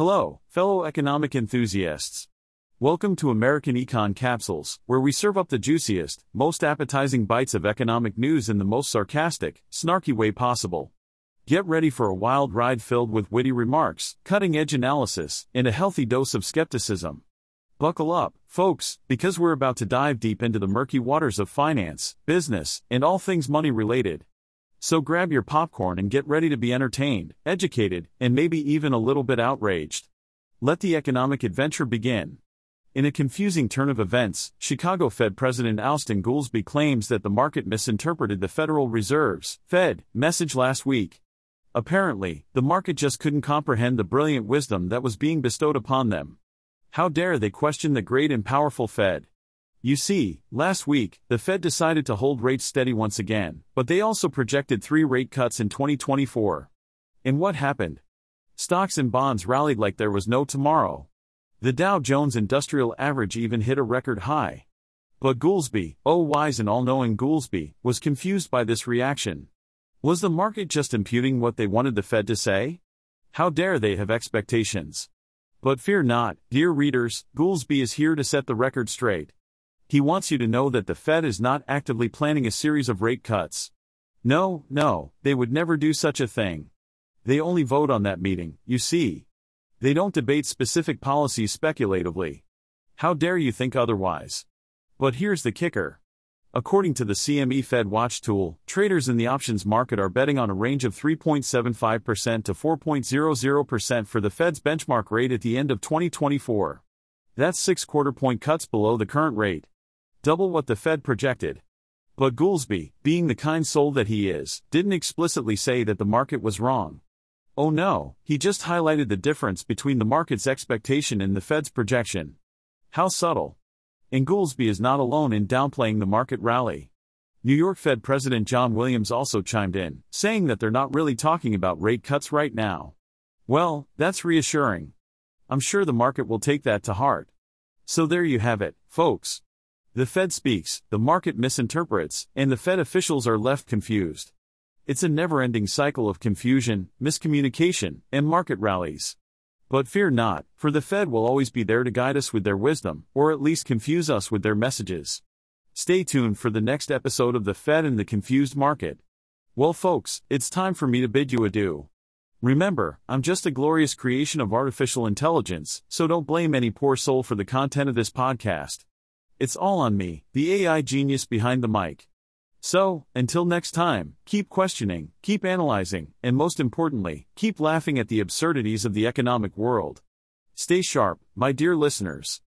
Hello, fellow economic enthusiasts. Welcome to American Econ Capsules, where we serve up the juiciest, most appetizing bites of economic news in the most sarcastic, snarky way possible. Get ready for a wild ride filled with witty remarks, cutting edge analysis, and a healthy dose of skepticism. Buckle up, folks, because we're about to dive deep into the murky waters of finance, business, and all things money related. So grab your popcorn and get ready to be entertained, educated, and maybe even a little bit outraged. Let the economic adventure begin. In a confusing turn of events, Chicago Fed President Austan Goolsbee claims that the market misinterpreted the Federal Reserve's Fed message last week. Apparently, the market just couldn't comprehend the brilliant wisdom that was being bestowed upon them. How dare they question the great and powerful Fed? You see, last week, the Fed decided to hold rates steady once again, but they also projected three rate cuts in 2024. And what happened? Stocks and bonds rallied like there was no tomorrow. The Dow Jones Industrial Average even hit a record high. But Goolsbee, oh wise and all knowing Goolsbee, was confused by this reaction. Was the market just imputing what they wanted the Fed to say? How dare they have expectations? But fear not, dear readers, Goolsbee is here to set the record straight. He wants you to know that the Fed is not actively planning a series of rate cuts. No, no, they would never do such a thing. They only vote on that meeting, you see. They don't debate specific policies speculatively. How dare you think otherwise? But here's the kicker. According to the CME Fed Watch tool, traders in the options market are betting on a range of 3.75% to 4.00% for the Fed's benchmark rate at the end of 2024. That's six quarter point cuts below the current rate double what the Fed projected. But Goolsbee, being the kind soul that he is, didn't explicitly say that the market was wrong. Oh no, he just highlighted the difference between the market's expectation and the Fed's projection. How subtle. And Goolsbee is not alone in downplaying the market rally. New York Fed President John Williams also chimed in, saying that they're not really talking about rate cuts right now. Well, that's reassuring. I'm sure the market will take that to heart. So there you have it, folks. The Fed speaks, the market misinterprets, and the Fed officials are left confused. It's a never ending cycle of confusion, miscommunication, and market rallies. But fear not, for the Fed will always be there to guide us with their wisdom, or at least confuse us with their messages. Stay tuned for the next episode of The Fed and the Confused Market. Well, folks, it's time for me to bid you adieu. Remember, I'm just a glorious creation of artificial intelligence, so don't blame any poor soul for the content of this podcast. It's all on me, the AI genius behind the mic. So, until next time, keep questioning, keep analyzing, and most importantly, keep laughing at the absurdities of the economic world. Stay sharp, my dear listeners.